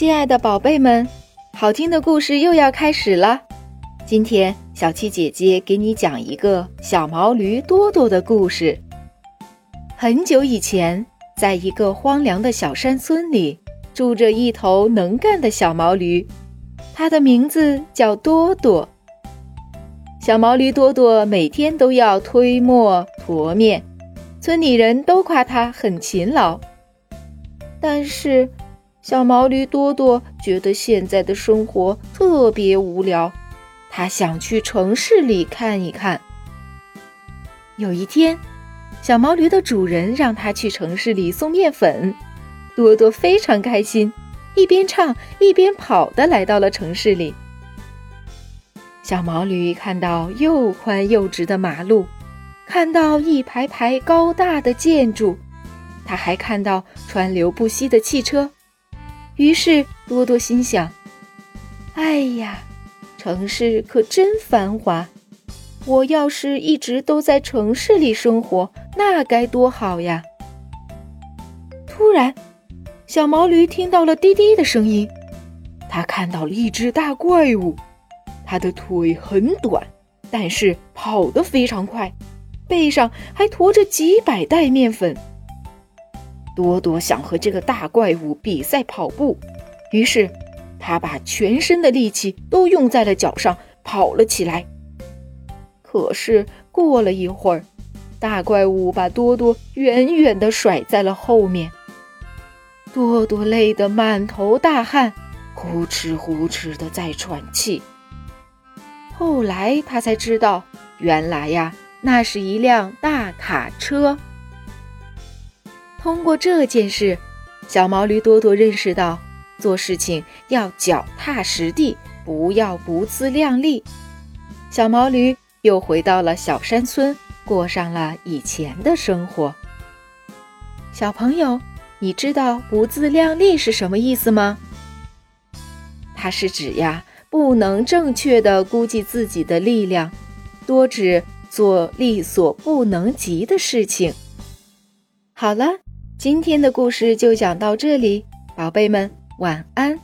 亲爱的宝贝们，好听的故事又要开始了。今天小七姐姐给你讲一个小毛驴多多的故事。很久以前，在一个荒凉的小山村里，住着一头能干的小毛驴，它的名字叫多多。小毛驴多多每天都要推磨驮面，村里人都夸它很勤劳。但是，小毛驴多多觉得现在的生活特别无聊，他想去城市里看一看。有一天，小毛驴的主人让他去城市里送面粉，多多非常开心，一边唱一边跑的来到了城市里。小毛驴看到又宽又直的马路，看到一排排高大的建筑，他还看到川流不息的汽车。于是多多心想：“哎呀，城市可真繁华！我要是一直都在城市里生活，那该多好呀！”突然，小毛驴听到了滴滴的声音，他看到了一只大怪物，它的腿很短，但是跑得非常快，背上还驮着几百袋面粉。多多想和这个大怪物比赛跑步，于是他把全身的力气都用在了脚上，跑了起来。可是过了一会儿，大怪物把多多远远地甩在了后面。多多累得满头大汗，呼哧呼哧的在喘气。后来他才知道，原来呀，那是一辆大卡车。通过这件事，小毛驴多多认识到，做事情要脚踏实地，不要不自量力。小毛驴又回到了小山村，过上了以前的生活。小朋友，你知道“不自量力”是什么意思吗？它是指呀，不能正确的估计自己的力量，多指做力所不能及的事情。好了。今天的故事就讲到这里，宝贝们晚安。